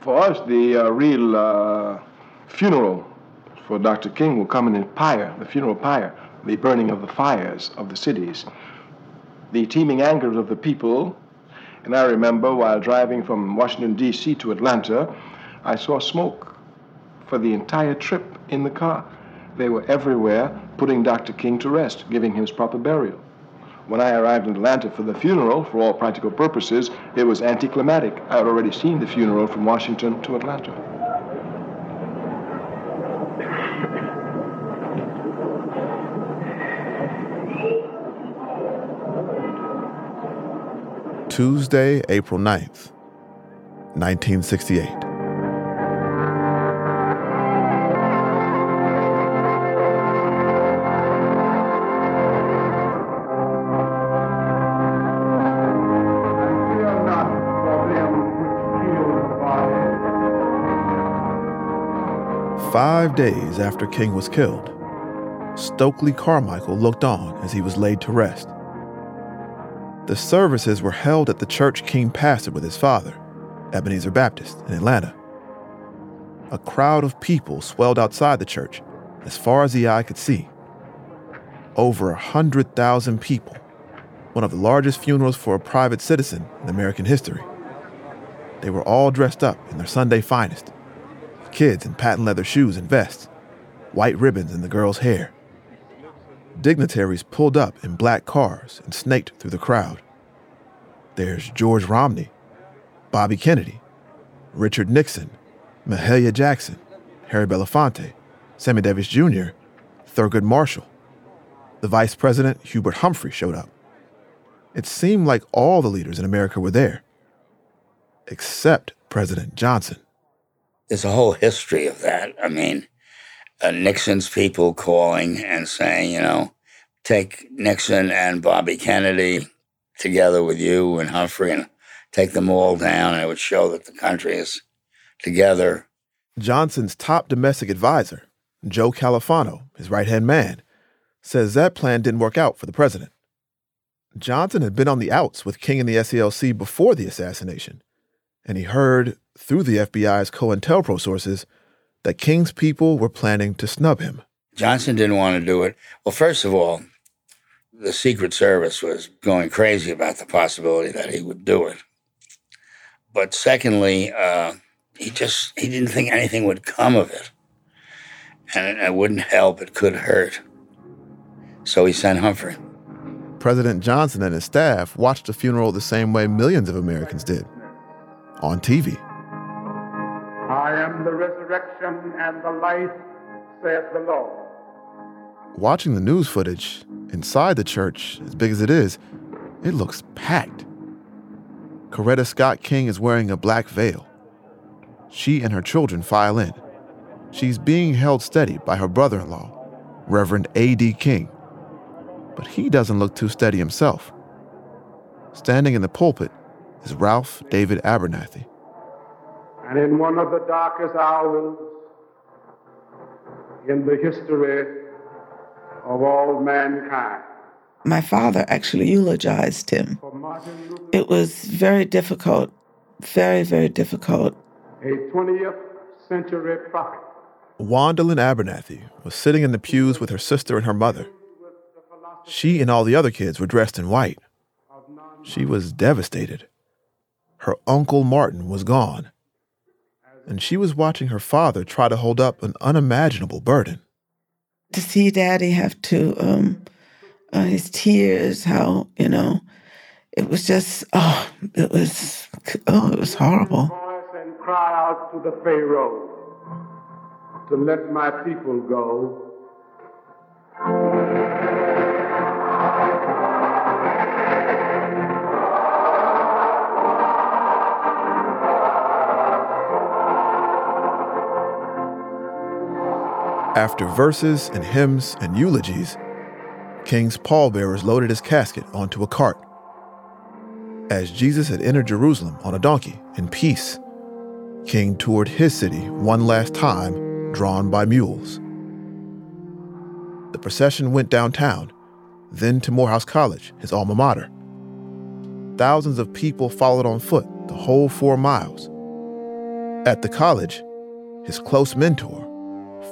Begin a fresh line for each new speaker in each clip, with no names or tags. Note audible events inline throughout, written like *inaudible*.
For us, the uh, real uh, funeral for Dr. King will come in the pyre, the funeral pyre, the burning of the fires of the cities, the teeming anger of the people. And I remember while driving from Washington, D.C. to Atlanta, I saw smoke for the entire trip in the car. They were everywhere putting Dr. King to rest, giving him his proper burial. When I arrived in Atlanta for the funeral, for all practical purposes, it was anticlimactic. I had already seen the funeral from Washington to Atlanta.
Tuesday, April 9th, 1968. Five days after King was killed, Stokely Carmichael looked on as he was laid to rest. The services were held at the church King pastored with his father, Ebenezer Baptist, in Atlanta. A crowd of people swelled outside the church as far as the eye could see. Over a 100,000 people, one of the largest funerals for a private citizen in American history. They were all dressed up in their Sunday finest kids in patent leather shoes and vests, white ribbons in the girls' hair. Dignitaries pulled up in black cars and snaked through the crowd. There's George Romney, Bobby Kennedy, Richard Nixon, Mahalia Jackson, Harry Belafonte, Sammy Davis Jr., Thurgood Marshall. The Vice President, Hubert Humphrey, showed up. It seemed like all the leaders in America were there, except President Johnson
there's a whole history of that. I mean, uh, Nixon's people calling and saying, you know, take Nixon and Bobby Kennedy together with you and Humphrey and take them all down, and it would show that the country is together.
Johnson's top domestic advisor, Joe Califano, his right hand man, says that plan didn't work out for the president. Johnson had been on the outs with King and the SCLC before the assassination, and he heard through the FBI's COINTELPRO sources that King's people were planning to snub him.
Johnson didn't want to do it. Well, first of all, the Secret Service was going crazy about the possibility that he would do it. But secondly, uh, he just he didn't think anything would come of it, and it, it wouldn't help; it could hurt. So he sent Humphrey.
President Johnson and his staff watched the funeral the same way millions of Americans did on TV.
I am the resurrection and the life, saith the Lord.
Watching the news footage inside the church, as big as it is, it looks packed. Coretta Scott King is wearing a black veil. She and her children file in. She's being held steady by her brother in law, Reverend A.D. King. But he doesn't look too steady himself. Standing in the pulpit is Ralph David Abernathy.
And in one of the darkest hours in the history of all mankind,
my father actually eulogized him. It was very difficult, very, very difficult.
A 20th century prophet.
Juandalynn Abernathy was sitting in the pews with her sister and her mother. She and all the other kids were dressed in white. She was devastated her Uncle Martin was gone. And she was watching her father try to hold up an unimaginable burden.
To see daddy have to, um, uh, his tears, how, you know, it was just, oh, it was, oh, it was horrible.
And cry out to the Pharaoh to let my people go.
After verses and hymns and eulogies, King's pallbearers loaded his casket onto a cart. As Jesus had entered Jerusalem on a donkey in peace, King toured his city one last time, drawn by mules. The procession went downtown, then to Morehouse College, his alma mater. thousands of people followed on foot the whole four miles. At the college, his close mentor,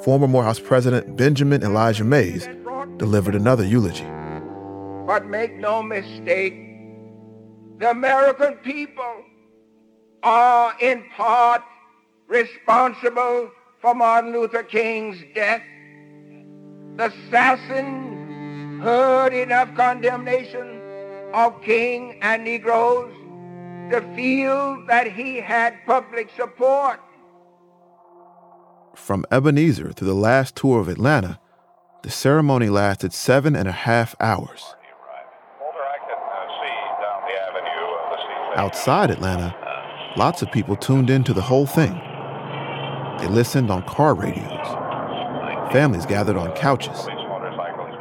former Morehouse President Benjamin Elijah Mays, delivered another eulogy.
But make no mistake, the American people are in part responsible for Martin Luther King's death. The assassin heard enough condemnation of King and Negroes to feel that he had public support.
From Ebenezer to the last tour of Atlanta, the ceremony lasted seven and a half hours. Outside Atlanta, lots of people tuned in to the whole thing. They listened on car radios. Families gathered on couches.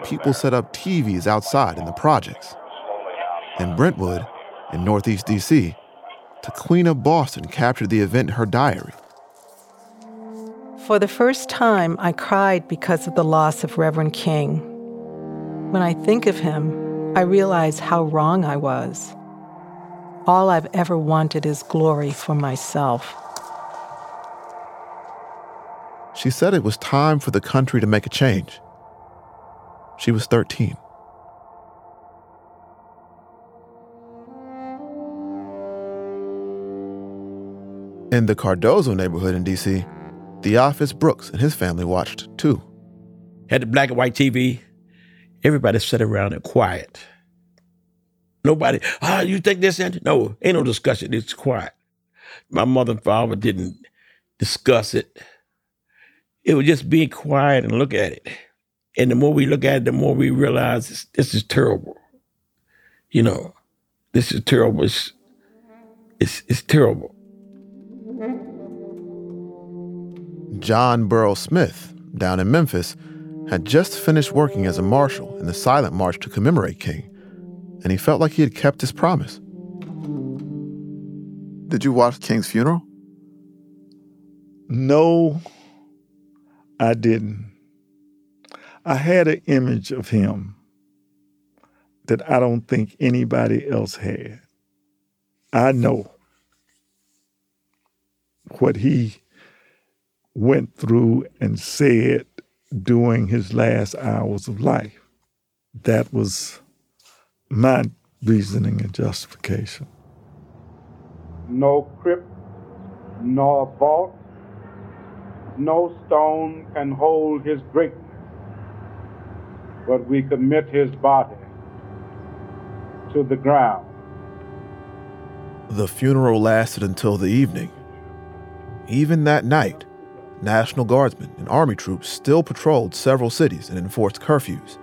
People set up TVs outside in the projects. In Brentwood, in Northeast DC, Taquiena Boston captured the event in her diary.
For the first time, I cried because of the loss of Reverend King. When I think of him, I realize how wrong I was. All I've ever wanted is glory for myself.
She said it was time for the country to make a change. She was 13. In the Cardozo neighborhood in D.C., Theophis Brooks and his family watched too.
Had the black and white TV. Everybody sat around and quiet. Nobody, ah, you think this? And no, ain't no discussion. It's quiet. My mother and father didn't discuss it. It was just being quiet and look at it. And the more we look at it, the more we realize this, this is terrible. You know, this is terrible. It's, it's, it's terrible.
John Burl Smith, down in Memphis, had just finished working as a marshal in the silent march to commemorate King and he felt like he had kept his promise. Did you watch King's funeral?
No, I didn't. I had an image of him that I don't think anybody else had. I know what he went through and said during his last hours of life. That was my reasoning and justification.
No crypt, nor vault, no stone can hold his greatness, but we commit his body to the ground.
The funeral lasted until the evening. Even that night, National Guardsmen and Army troops still patrolled several cities and enforced curfews.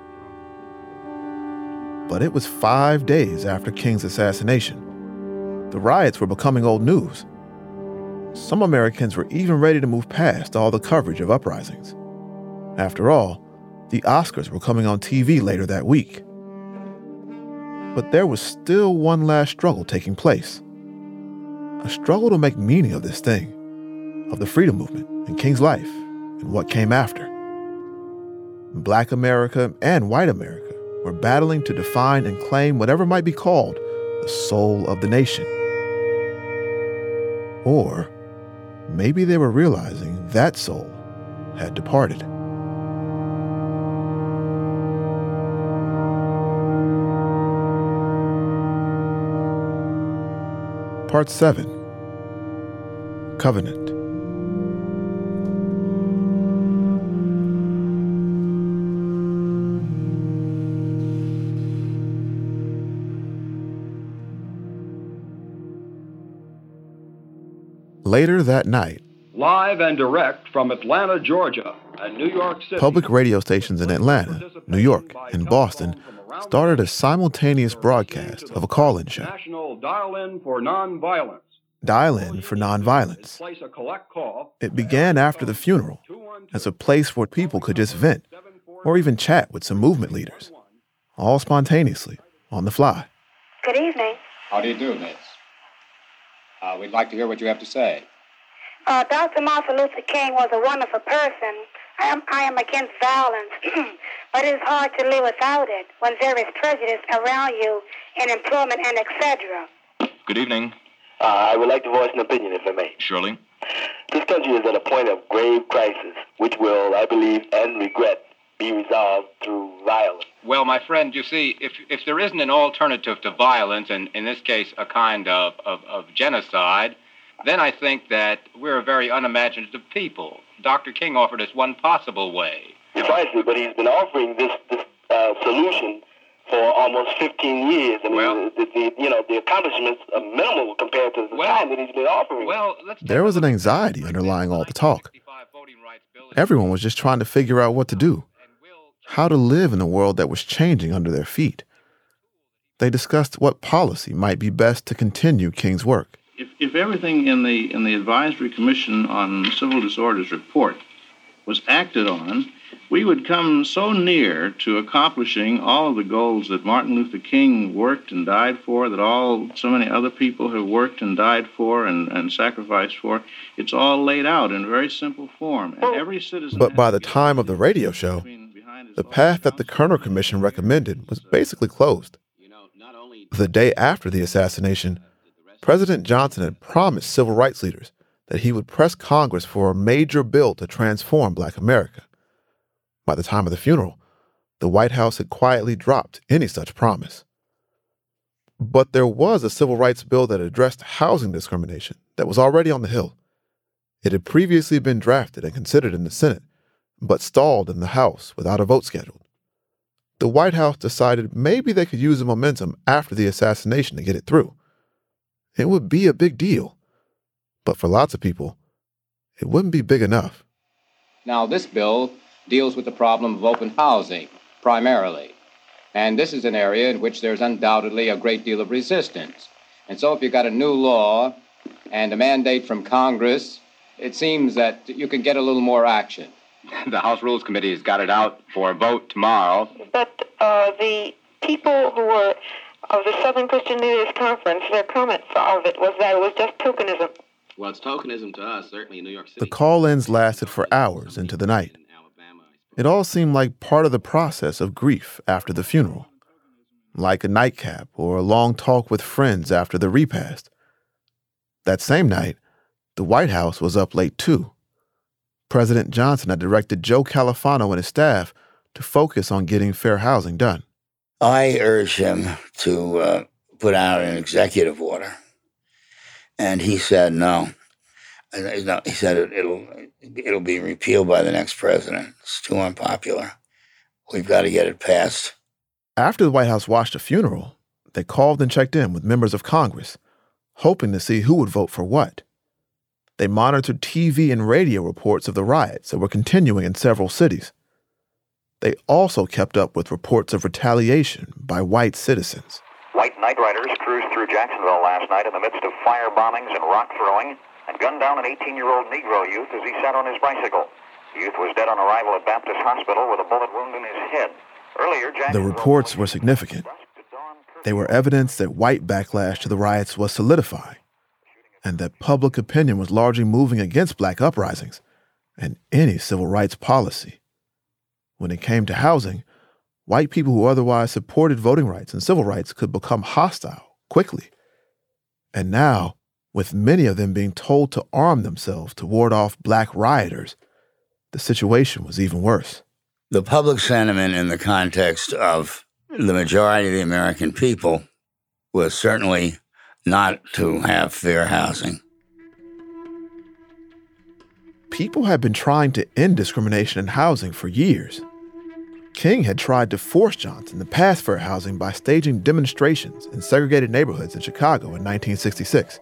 But it was five days after King's assassination. The riots were becoming old news. Some Americans were even ready to move past all the coverage of uprisings. After all, the Oscars were coming on TV later that week. But there was still one last struggle taking place a struggle to make meaning of this thing, of the freedom movement and King's life and what came after. Black America and white America were battling to define and claim whatever might be called the soul of the nation. Or maybe they were realizing that soul had departed. Part 7 Covenant Later that night,
live and direct from Atlanta, Georgia, and New York City,
public radio stations in Atlanta, New York, and Boston started a simultaneous broadcast of a call in show.
National Dial In for Nonviolence.
Dial In for Nonviolence. It began after the funeral as a place where people could just vent or even chat with some movement leaders, all spontaneously, on the fly.
Good evening.
How do you do, Miss? Uh, we'd like to hear what you have to say.
Uh, Dr. Martin Luther King was a wonderful person. I am, I am against violence, *clears throat* but it is hard to live without it when there is prejudice around you in employment and etc.
Good evening.
Uh, I would like to voice an opinion, if I may.
Surely.
This country is at a point of grave crisis, which will, I believe, and regret, be resolved through violence.
Well, my friend, you see, if, if there isn't an alternative to violence, and in this case, a kind of, of, of genocide, then I think that we're a very unimaginative people. Dr. King offered us one possible way.
Precisely, but he's been offering this, this uh, solution for almost 15 years. I mean,
Well-
the, the, you know, the accomplishments are minimal compared to the time that he's been offering.
Well, let's
There was an anxiety underlying all the talk. Everyone was just trying to figure out what to do, how to live in a world that was changing under their feet. They discussed what policy might be best to continue King's work.
If, if everything in the in the Advisory Commission on Civil Disorders report was acted on, we would come so near to accomplishing all of the goals that Martin Luther King worked and died for, that all so many other people have worked and died for and, and sacrificed for. It's all laid out in very simple form, and every citizen.
But by the time of the radio show, the path that the Kerner Commission recommended was basically closed. The day after the assassination, President Johnson had promised civil rights leaders that he would press Congress for a major bill to transform black America. By the time of the funeral, the White House had quietly dropped any such promise. But there was a civil rights bill that addressed housing discrimination that was already on the Hill. It had previously been drafted and considered in the Senate, but stalled in the House without a vote scheduled. The White House decided maybe they could use the momentum after the assassination to get it through. It would be a big deal, but for lots of people, it wouldn't be big enough.
Now, this bill deals with the problem of open housing primarily. And this is an area in which there's undoubtedly a great deal of resistance. And so, if you've got a new law and a mandate from Congress, it seems that you can get a little more action. *laughs*
The House Rules Committee has got it out for a vote tomorrow.
But uh, the people who were of the Southern Christian Leaders Conference, their comment of it was that it was just tokenism.
Well, it's tokenism to us, certainly in New York City.
The call ins lasted for hours into the night. It all seemed like part of the process of grief after the funeral, like a nightcap or a long talk with friends after the repast. That same night, the White House was up late too. President Johnson had directed Joe Califano and his staff to focus on getting fair housing done.
I urged him to uh, put out an executive order, and he said no. No, He said it, it'll it'll be repealed by the next president. It's too unpopular. We've got to get it passed.
After the White House watched the funeral, they called and checked in with members of Congress, hoping to see who would vote for what. They monitored TV and radio reports of the riots that were continuing in several cities. They also kept up with reports of retaliation by white citizens.
White night riders cruised through Jacksonville last night in the midst of fire bombings and rock throwing and gunned down an 18 year old Negro youth as he sat on his bicycle. The youth was dead on arrival at Baptist Hospital with a bullet wound in his head. Earlier,
The reports were significant. They were evidence that white backlash to the riots was solidifying, and that public opinion was largely moving against black uprisings and any civil rights policy. When it came to housing, white people who otherwise supported voting rights and civil rights could become hostile quickly. And now, with many of them being told to arm themselves to ward off black rioters, the situation was even worse.
The public sentiment in the context of the majority of the American people was certainly not to have fair housing.
People had been trying to end discrimination in housing for years. King had tried to force Johnson to pass fair housing by staging demonstrations in segregated neighborhoods in Chicago in 1966.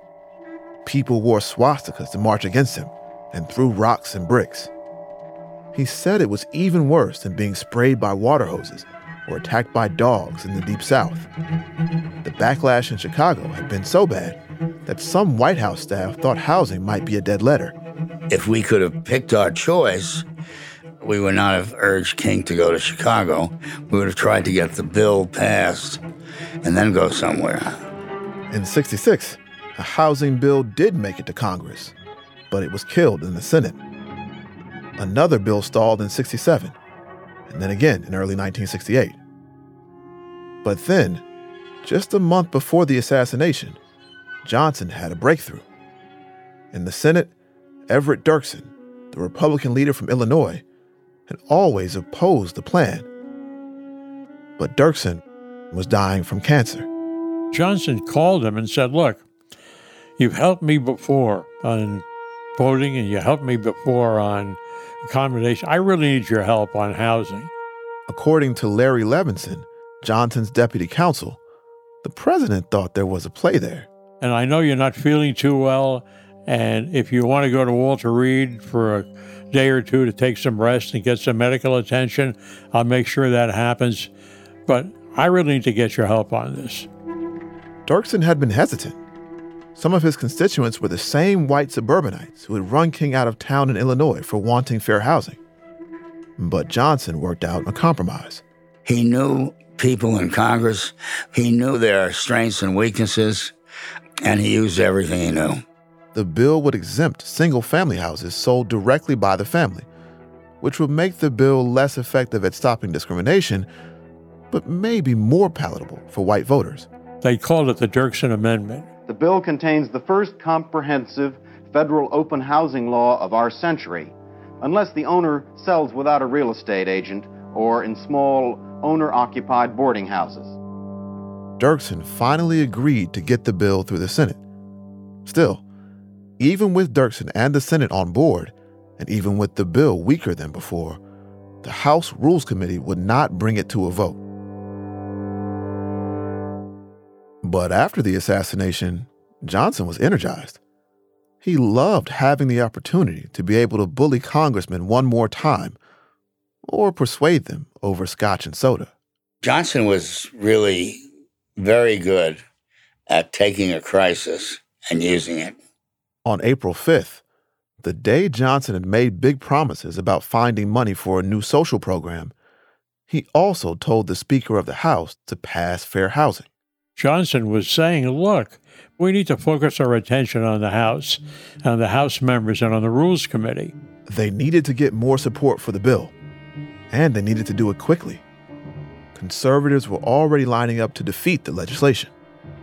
People wore swastikas to march against him and threw rocks and bricks. He said it was even worse than being sprayed by water hoses or attacked by dogs in the Deep South. The backlash in Chicago had been so bad that some White House staff thought housing might be a dead letter.
If we could have picked our choice, we would not have urged King to go to Chicago. We would have tried to get the bill passed and then go somewhere.
In 66, a housing bill did make it to Congress, but it was killed in the Senate. Another bill stalled in 67, and then again in early 1968. But then, just a month before the assassination, Johnson had a breakthrough. In the Senate, Everett Dirksen, the Republican leader from Illinois, had always opposed the plan. But Dirksen was dying from cancer.
Johnson called him and said, Look, you've helped me before on voting and you helped me before on accommodation. I really need your help on housing.
According to Larry Levinson, Johnson's deputy counsel, the president thought there was a play there.
And I know you're not feeling too well. And if you want to go to Walter Reed for a day or two to take some rest and get some medical attention, I'll make sure that happens. But I really need to get your help on this.
Dirksen had been hesitant. Some of his constituents were the same white suburbanites who had run King out of town in Illinois for wanting fair housing. But Johnson worked out a compromise.
He knew people in Congress, he knew their strengths and weaknesses, and he used everything he knew.
The bill would exempt single family houses sold directly by the family, which would make the bill less effective at stopping discrimination, but maybe more palatable for white voters.
They called it the Dirksen Amendment.
The bill contains the first comprehensive federal open housing law of our century, unless the owner sells without a real estate agent or in small owner occupied boarding houses.
Dirksen finally agreed to get the bill through the Senate. Still, even with Dirksen and the Senate on board, and even with the bill weaker than before, the House Rules Committee would not bring it to a vote. But after the assassination, Johnson was energized. He loved having the opportunity to be able to bully congressmen one more time or persuade them over scotch and soda.
Johnson was really very good at taking a crisis and using it.
On April 5th, the day Johnson had made big promises about finding money for a new social program, he also told the Speaker of the House to pass fair housing.
Johnson was saying, look, we need to focus our attention on the House, on the House members, and on the Rules Committee.
They needed to get more support for the bill, and they needed to do it quickly. Conservatives were already lining up to defeat the legislation.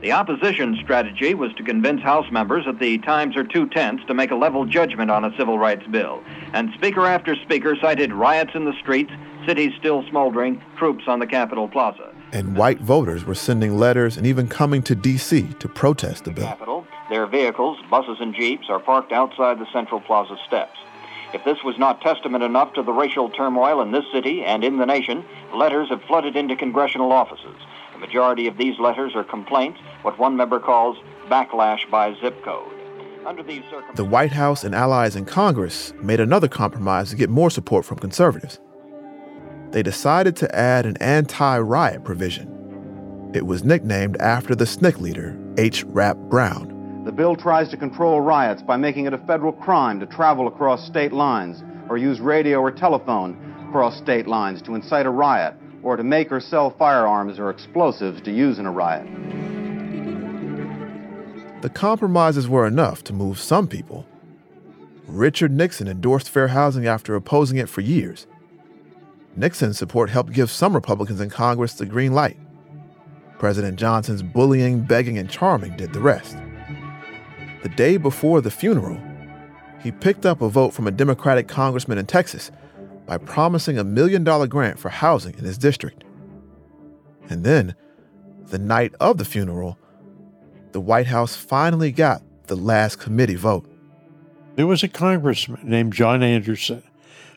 The opposition strategy was to convince House members that the times are too tense to make a level judgment on a civil rights bill. And speaker after speaker cited riots in the streets, cities still smoldering, troops on the Capitol Plaza.
And white voters were sending letters and even coming to D.C. to protest the bill.
Capitol, their vehicles, buses and jeeps, are parked outside the Central Plaza steps. If this was not testament enough to the racial turmoil in this city and in the nation, letters have flooded into congressional offices. The majority of these letters are complaints, what one member calls backlash by zip code. Under these circumstances,
The White House and allies in Congress made another compromise to get more support from conservatives. They decided to add an anti riot provision. It was nicknamed after the SNCC leader, H. Rap Brown.
The bill tries to control riots by making it a federal crime to travel across state lines or use radio or telephone across state lines to incite a riot or to make or sell firearms or explosives to use in a riot.
The compromises were enough to move some people. Richard Nixon endorsed fair housing after opposing it for years. Nixon's support helped give some Republicans in Congress the green light. President Johnson's bullying, begging, and charming did the rest. The day before the funeral, he picked up a vote from a Democratic congressman in Texas by promising a million dollar grant for housing in his district. And then, the night of the funeral, the White House finally got the last committee vote.
There was a congressman named John Anderson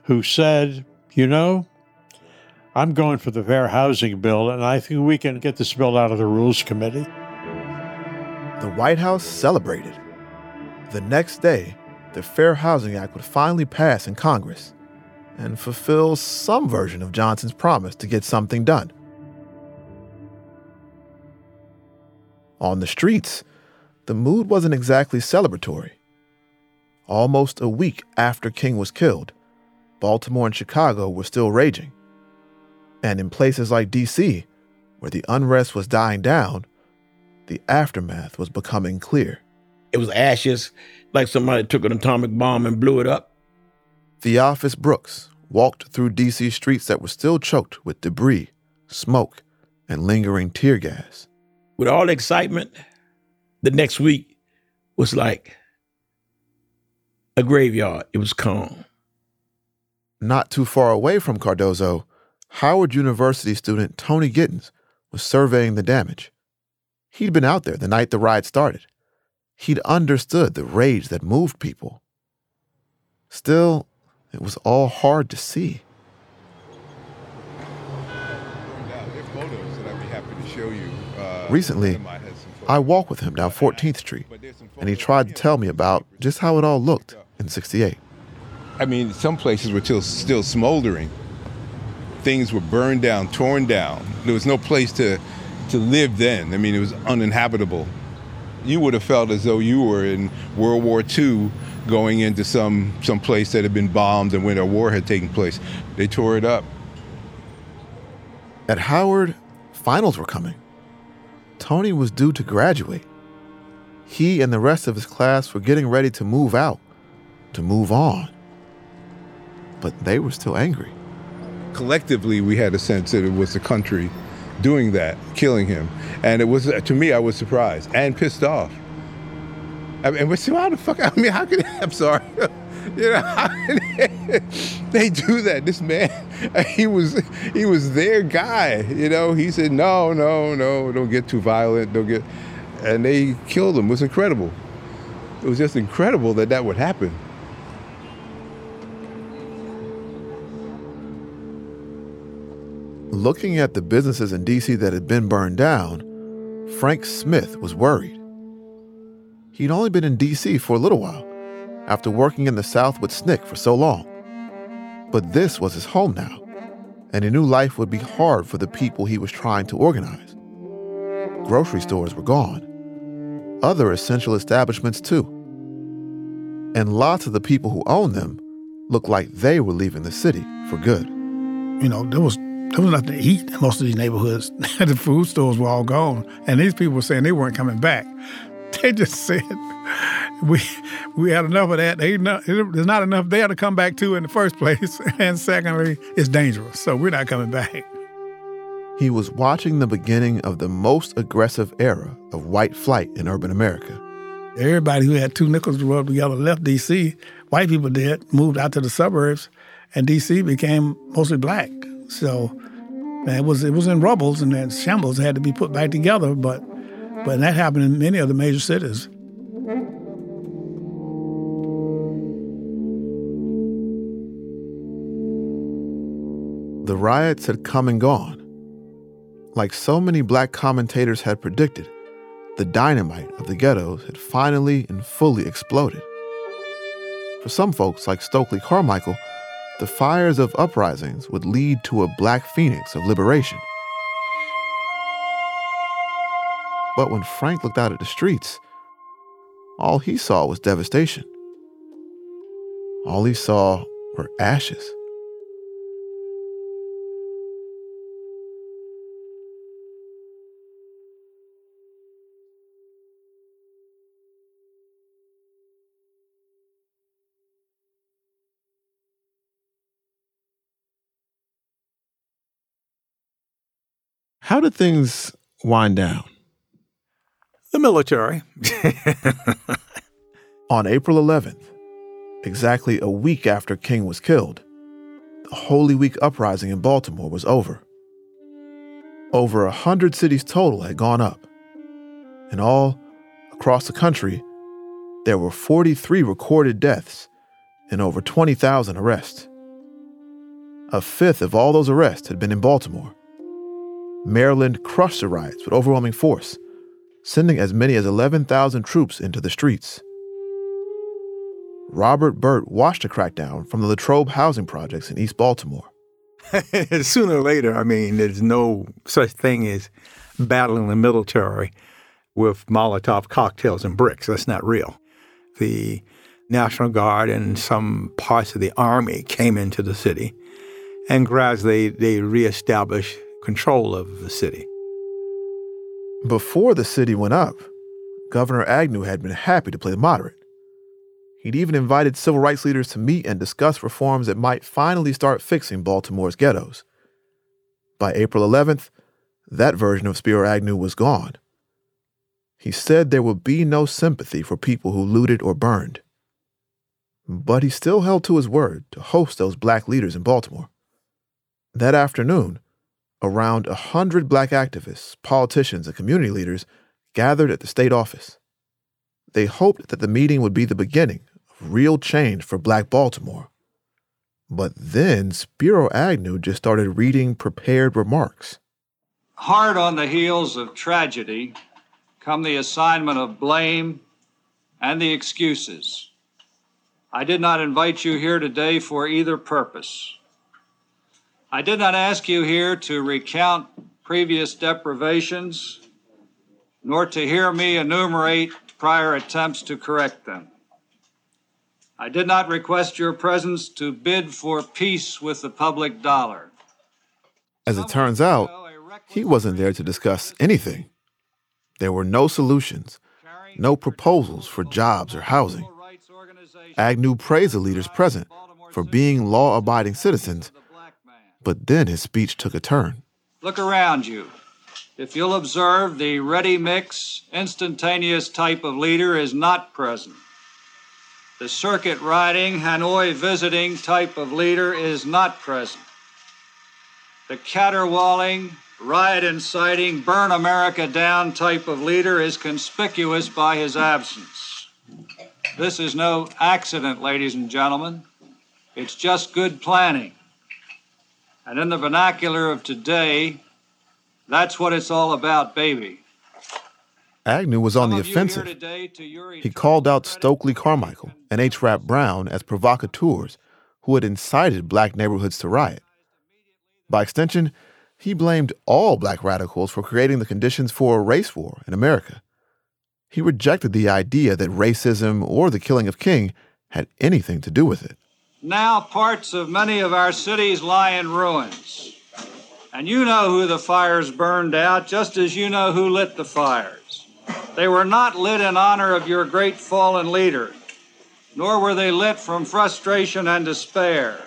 who said, You know, I'm going for the Fair Housing Bill, and I think we can get this bill out of the Rules Committee.
The White House celebrated. The next day, the Fair Housing Act would finally pass in Congress and fulfill some version of Johnson's promise to get something done. On the streets, the mood wasn't exactly celebratory. Almost a week after King was killed, Baltimore and Chicago were still raging. And in places like D.C., where the unrest was dying down, the aftermath was becoming clear.
It was ashes, like somebody took an atomic bomb and blew it up.
Theophis Brooks walked through D.C. streets that were still choked with debris, smoke, and lingering tear gas.
With all the excitement, the next week, was like a graveyard. It was calm.
Not too far away from Cardozo, Howard University student Tony Gittens was surveying the damage. He'd been out there the night the riot started. He'd understood the rage that moved people. Still, it was all hard to see. Recently, I walked with him down 14th Street, and he tried to tell me about just how it all looked in 68.
I mean, some places were still, still smoldering. Things were burned down, torn down. There was no place to, to live then. I mean, it was uninhabitable. You would have felt as though you were in World War II going into some, some place that had been bombed and when a war had taken place. They tore it up.
At Howard, finals were coming. Tony was due to graduate. He and the rest of his class were getting ready to move out, to move on. But they were still angry.
Collectively, we had a sense that it was the country doing that, killing him. And it was, to me, I was surprised and pissed off. I mean, but see, how the fuck, *laughs* I mean, how can, *laughs* I'm sorry. *laughs* you know, they do that? This man, he was, he was their guy, you know? He said, no, no, no, don't get too violent, don't get, and they killed him. It was incredible. It was just incredible that that would happen.
Looking at the businesses in D.C. that had been burned down, Frank Smith was worried. He'd only been in D.C. for a little while, after working in the South with SNCC for so long. But this was his home now, and he knew life would be hard for the people he was trying to organize. Grocery stores were gone, other essential establishments too. And lots of the people who owned them looked like they were leaving the city for good.
You know, there was there was nothing to eat in most of these neighborhoods. *laughs* the food stores were all gone. And these people were saying they weren't coming back. *laughs* They just said, we we had enough of that. They not, there's not enough there to come back to in the first place. *laughs* And secondly, it's dangerous. So we're not coming back.
He was watching the beginning of the most aggressive era of white flight in urban America.
Everybody who had two nickels to rub together left D.C. White people did, moved out to the suburbs, and D.C. became mostly black. So it was it was in rubbles and then shambles had to be put back together, but but that happened in many of the major cities.
The riots had come and gone. Like so many black commentators had predicted, the dynamite of the ghettos had finally and fully exploded. For some folks, like Stokely Carmichael, the fires of uprisings would lead to a black phoenix of liberation. But when Frank looked out at the streets, all he saw was devastation. All he saw were ashes. How did things wind down?
The military. *laughs*
On April 11th, exactly a week after King was killed, the Holy Week uprising in Baltimore was over. Over a hundred cities total had gone up. In all, across the country, there were 43 recorded deaths and over 20,000 arrests. A fifth of all those arrests had been in Baltimore. Maryland crushed the riots with overwhelming force, sending as many as 11,000 troops into the streets. Robert Burt watched the crackdown from the Latrobe housing projects in East Baltimore. *laughs*
Sooner or later, I mean, there's no such thing as battling the military with Molotov cocktails and bricks. That's not real. The National Guard and some parts of the Army came into the city, and gradually they reestablished control of the city.
Before the city went up, Governor Agnew had been happy to play the moderate. He'd even invited civil rights leaders to meet and discuss reforms that might finally start fixing Baltimore's ghettos. By April 11th, that version of Spiro Agnew was gone. He said there would be no sympathy for people who looted or burned. But he still held to his word to host those black leaders in Baltimore. That afternoon, around a hundred black activists, politicians, and community leaders gathered at the state office. They hoped that the meeting would be the beginning of real change for black Baltimore. But then Spiro Agnew just started reading prepared remarks.
Hard on the heels of tragedy come the assignment of blame and the excuses. I did not invite you here today for either purpose. I did not ask you here to recount previous deprivations, nor to hear me enumerate prior attempts to correct them. I did not request your presence to bid for peace with the public dollar.
As it turns out, he wasn't there to discuss anything. There were no solutions, no proposals for jobs or housing. Agnew praised the leaders present for being law abiding citizens but then his speech took a turn.
Look around you. If you'll observe, the ready mix, instantaneous type of leader is not present. The circuit riding, Hanoi visiting type of leader is not present. The caterwauling, riot inciting, burn America down type of leader is conspicuous by his absence. This is no accident, ladies and gentlemen. It's just good planning. And in the vernacular of today, that's what it's all about, baby.
Agnew was on the offensive. He called out Stokely Carmichael and H. Rap Brown as provocateurs who had incited black neighborhoods to riot. By extension, he blamed all black radicals for creating the conditions for a race war in America. He rejected the idea that racism or the killing of King had anything to do with it.
Now, parts of many of our cities lie in ruins. And you know who the fires burned out, just as you know who lit the fires. They were not lit in honor of your great fallen leader, nor were they lit from frustration and despair.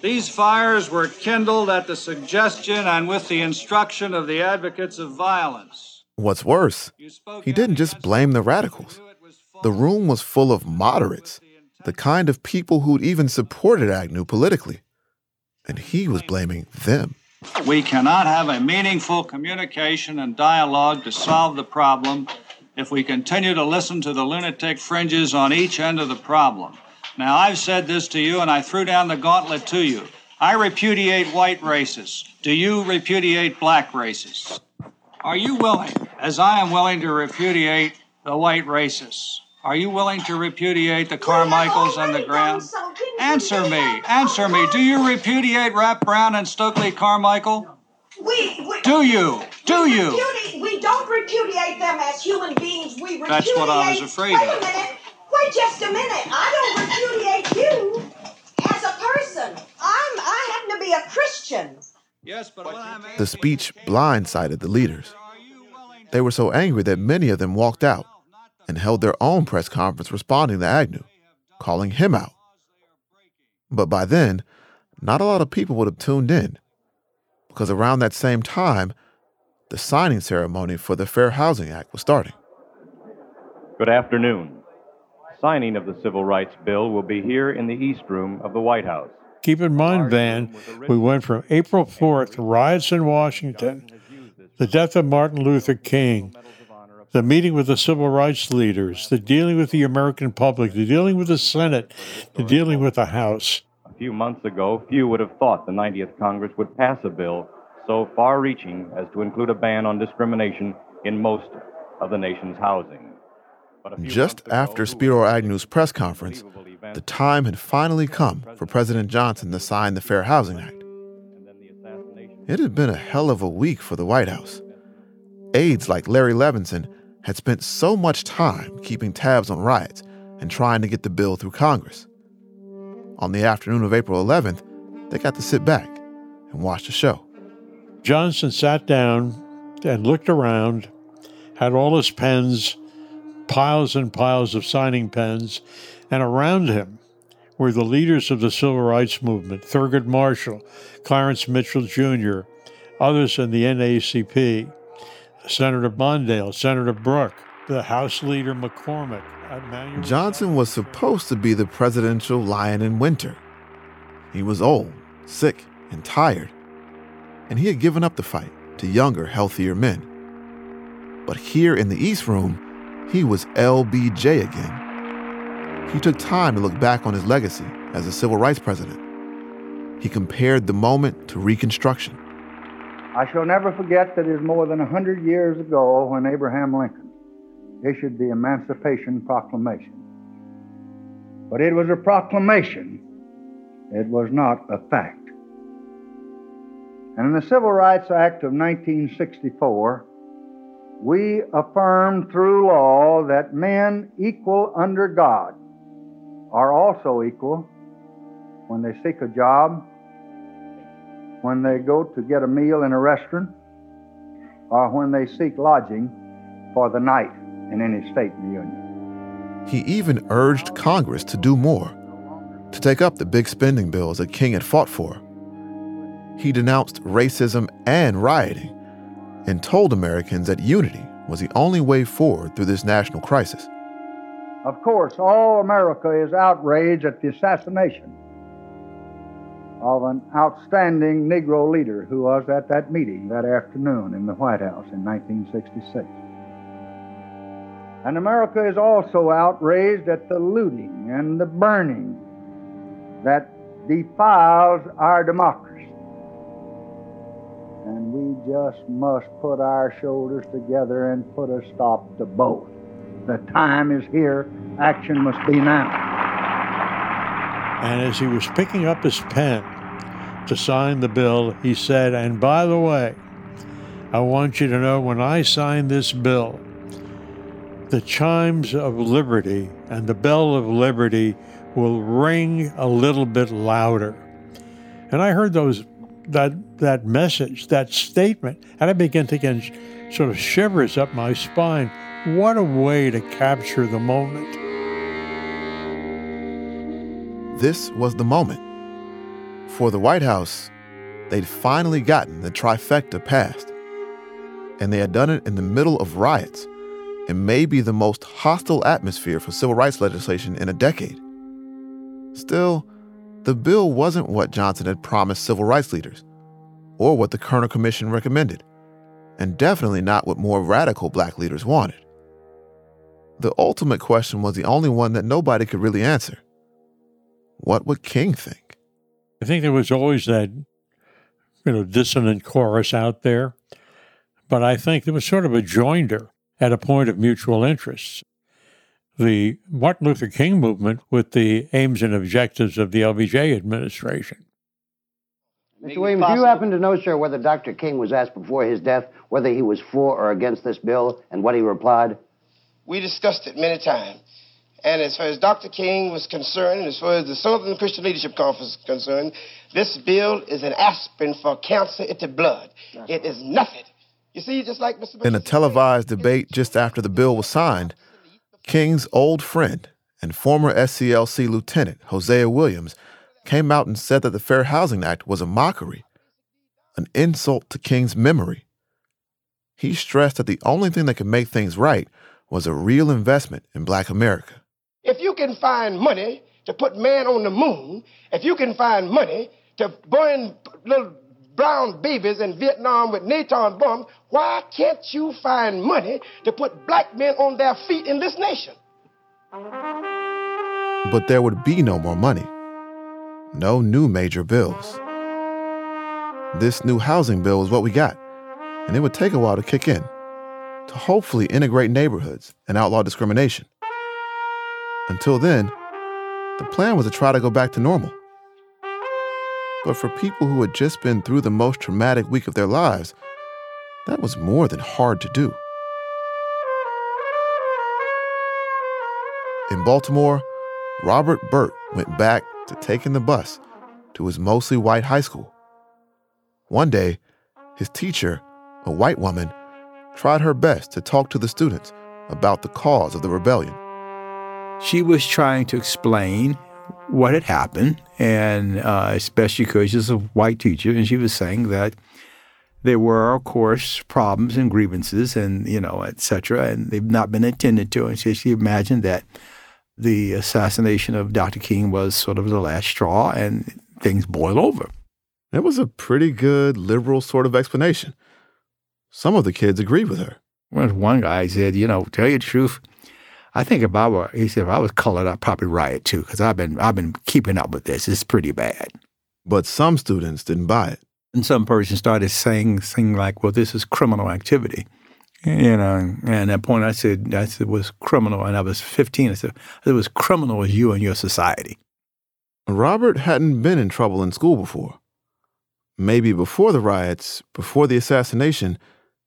These fires were kindled at the suggestion and with the instruction of the advocates of violence.
What's worse, he didn't just blame the radicals. The room was full of moderates the kind of people who'd even supported Agnew politically. And he was blaming them.
We cannot have a meaningful communication and dialogue to solve the problem if we continue to listen to the lunatic fringes on each end of the problem. Now, I've said this to you and I threw down the gauntlet to you. I repudiate white racists. Do you repudiate black racists? Are you willing, as I am willing to repudiate the white racists, are you willing to repudiate the Carmichaels and the Graham? Answer me. Answer me. Do you repudiate Rap Brown and Stokely Carmichael?
We, we
do you? Do
we
you?
Repudi- we don't repudiate them as human beings. We repudiate.
That's what I was afraid
Wait
of.
a minute. Wait just a minute. I don't repudiate you as a person. I'm. I happen to be a Christian.
Yes, but what I'm
The speech blindsided the leaders. They were so angry that many of them walked out and held their own press conference responding to Agnew, calling him out. But by then, not a lot of people would have tuned in, because around that same time, the signing ceremony for the Fair Housing Act was starting.
Good afternoon. Signing of the Civil Rights Bill will be here in the East Room of the White House.
Keep in mind, Van, we went from April 4th, riots in Washington, the death of Martin Luther King, the meeting with the civil rights leaders, the dealing with the American public, the dealing with the Senate, the dealing with the House.
A few months ago, few would have thought the 90th Congress would pass a bill so far reaching as to include a ban on discrimination in most of the nation's housing.
Just after Spiro Agnew's press conference, the time had finally come for President Johnson to sign the Fair Housing Act. It had been a hell of a week for the White House. Aides like Larry Levinson had spent so much time keeping tabs on riots and trying to get the bill through Congress. On the afternoon of April 11th, they got to sit back and watch the show.
Johnson sat down and looked around, had all his pens, piles and piles of signing pens, and around him were the leaders of the civil rights movement Thurgood Marshall, Clarence Mitchell Jr., others in the NAACP, Senator Mondale, Senator Brooke, the House Leader McCormack. Emanuel
Johnson was supposed to be the presidential lion in winter. He was old, sick, and tired, and he had given up the fight to younger, healthier men. But here in the East Room, he was LBJ again. He took time to look back on his legacy as a civil rights president. He compared the moment to Reconstruction.
I shall never forget that it is more than a hundred years ago when Abraham Lincoln issued the Emancipation Proclamation. But it was a proclamation, it was not a fact. And in the Civil Rights Act of 1964, we affirmed through law that men equal under God are also equal when they seek a job, when they go to get a meal in a restaurant, or when they seek lodging for the night in any state in the Union.
He even urged Congress to do more, to take up the big spending bills that King had fought for. He denounced racism and rioting and told Americans that unity was the only way forward through this national crisis.
Of course, all America is outraged at the assassination of an outstanding Negro leader who was at that meeting that afternoon in the White House in 1966. And America is also outraged at the looting and the burning that defiles our democracy. And we just must put our shoulders together and put a stop to both. The time is here. Action must be now.
And as he was picking up his pen to sign the bill, he said, And by the way, I want you to know when I sign this bill, the chimes of liberty and the bell of liberty will ring a little bit louder. And I heard those that that message, that statement, and I began to get sort of shivers up my spine. What a way to capture the moment.
This was the moment. For the White House, they'd finally gotten the trifecta passed. And they had done it in the middle of riots and maybe the most hostile atmosphere for civil rights legislation in a decade. Still, the bill wasn't what Johnson had promised civil rights leaders, or what the Kerner Commission recommended, and definitely not what more radical black leaders wanted. The ultimate question was the only one that nobody could really answer. What would King think?
I think there was always that, you know, dissonant chorus out there, but I think there was sort of a joinder at a point of mutual interest the Martin Luther King movement with the aims and objectives of the LBJ administration.
Mr. Williams, do you happen to know, sir, whether Dr. King was asked before his death whether he was for or against this bill and what he replied?
We discussed it many times. And as far as Dr. King was concerned, and as far as the Southern Christian Leadership Conference is concerned, this bill is an aspirin for cancer into blood. That's it right. is nothing. You see, just like Mr.
In a televised debate just after the bill was signed, King's old friend and former SCLC lieutenant, Hosea Williams, came out and said that the Fair Housing Act was a mockery, an insult to King's memory. He stressed that the only thing that could make things right was a real investment in black America.
If you can find money to put man on the moon, if you can find money to burn little brown babies in Vietnam with napalm bombs, why can't you find money to put black men on their feet in this nation?
But there would be no more money. No new major bills. This new housing bill is what we got, and it would take a while to kick in, to hopefully integrate neighborhoods and outlaw discrimination. Until then, the plan was to try to go back to normal. But for people who had just been through the most traumatic week of their lives, that was more than hard to do. In Baltimore, Robert Burt went back to taking the bus to his mostly white high school. One day, his teacher, a white woman, tried her best to talk to the students about the cause of the rebellion.
She was trying to explain what had happened, and uh, especially because she's a white teacher, and she was saying that There were, of course, problems and grievances and, you know, et cetera, and they've not been attended to. And so she imagined that the assassination of Dr. King was sort of the last straw and things boil over.
That was a pretty good liberal sort of explanation. Some of the kids agreed with her.
Well, one guy said, you know, tell you the truth, I think if I were, he said, if I was colored, I'd probably riot too, because I've been, I've been keeping up with this. It's pretty bad.
But some students didn't buy it.
And some person started saying things like, well, this is criminal activity. You know, and at that point I said, I said it was criminal. And I was 15. I said, it was criminal as you and your society.
Robert hadn't been in trouble in school before. Maybe before the riots, before the assassination,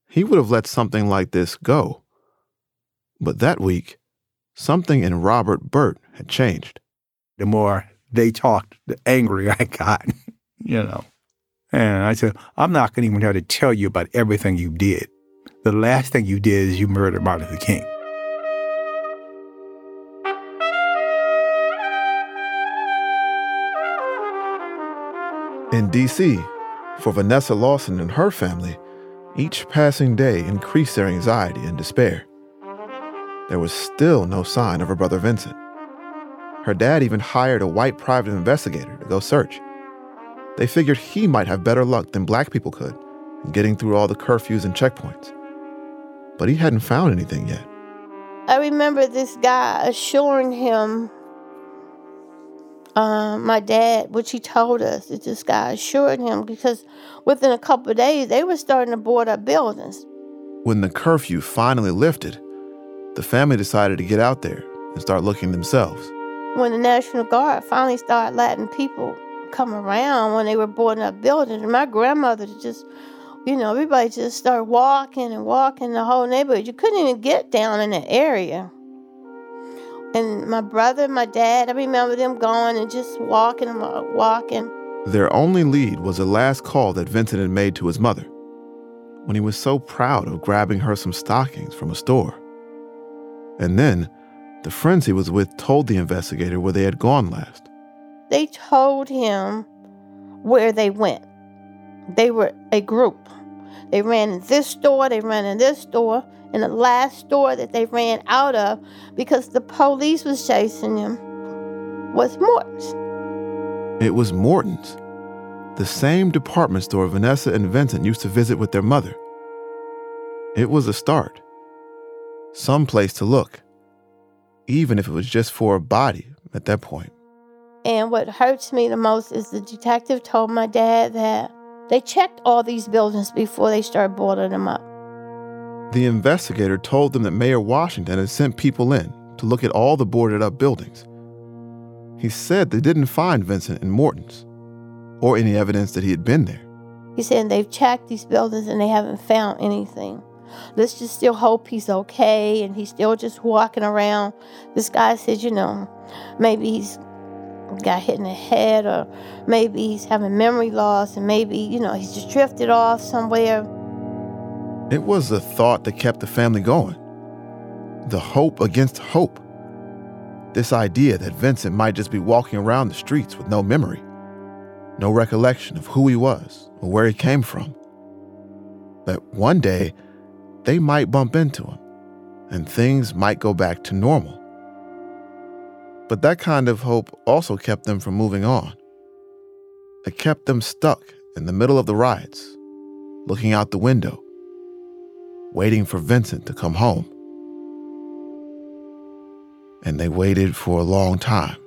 he would have let something like this go. But that week, something in Robert Burt had changed.
The more they talked, the angrier *laughs* I got, you know. And I said, I'm not going to even try to tell you about everything you did. The last thing you did is you murdered Martin Luther King.
In D.C., for Vanessa Lawson and her family, each passing day increased their anxiety and despair. There was still no sign of her brother Vincent. Her dad even hired a white private investigator to go search. They figured he might have better luck than black people could in getting through all the curfews and checkpoints. But he hadn't found anything yet.
I remember this guy assuring him, uh, my dad, which he told us, that this guy assured him because within a couple of days they were starting to board up buildings.
When the curfew finally lifted, the family decided to get out there and start looking themselves.
When the National Guard finally started letting people come around when they were boarding up buildings. My grandmother just, you know, everybody just started walking and walking the whole neighborhood. You couldn't even get down in the area. And my brother, my dad, I remember them going and just walking and walking.
Their only lead was a last call that Vincent had made to his mother when he was so proud of grabbing her some stockings from a store. And then the friends he was with told the investigator where they had gone last
they told him where they went. They were a group. They ran in this store, they ran in this store, and the last store that they ran out of because the police was chasing them was Morton's.
It was Morton's, the same department store Vanessa and Vincent used to visit with their mother. It was a start, some place to look, even if it was just for a body at that point.
And what hurts me the most is the detective told my dad that they checked all these buildings before they started boarding them up.
The investigator told them that Mayor Washington had sent people in to look at all the boarded up buildings. He said they didn't find Vincent in Morton's or any evidence that he had been there.
He said they've checked these buildings and they haven't found anything. Let's just still hope he's okay and he's still just walking around. This guy says, you know, maybe he's got hit in the head, or maybe he's having memory loss, and maybe, you know, he's just drifted off somewhere.
It was the thought that kept the family going. The hope against hope. This idea that Vincent might just be walking around the streets with no memory, no recollection of who he was or where he came from. That one day they might bump into him and things might go back to normal. But that kind of hope also kept them from moving on. It kept them stuck in the middle of the riots, looking out the window, waiting for Vincent to come home. And they waited for a long time.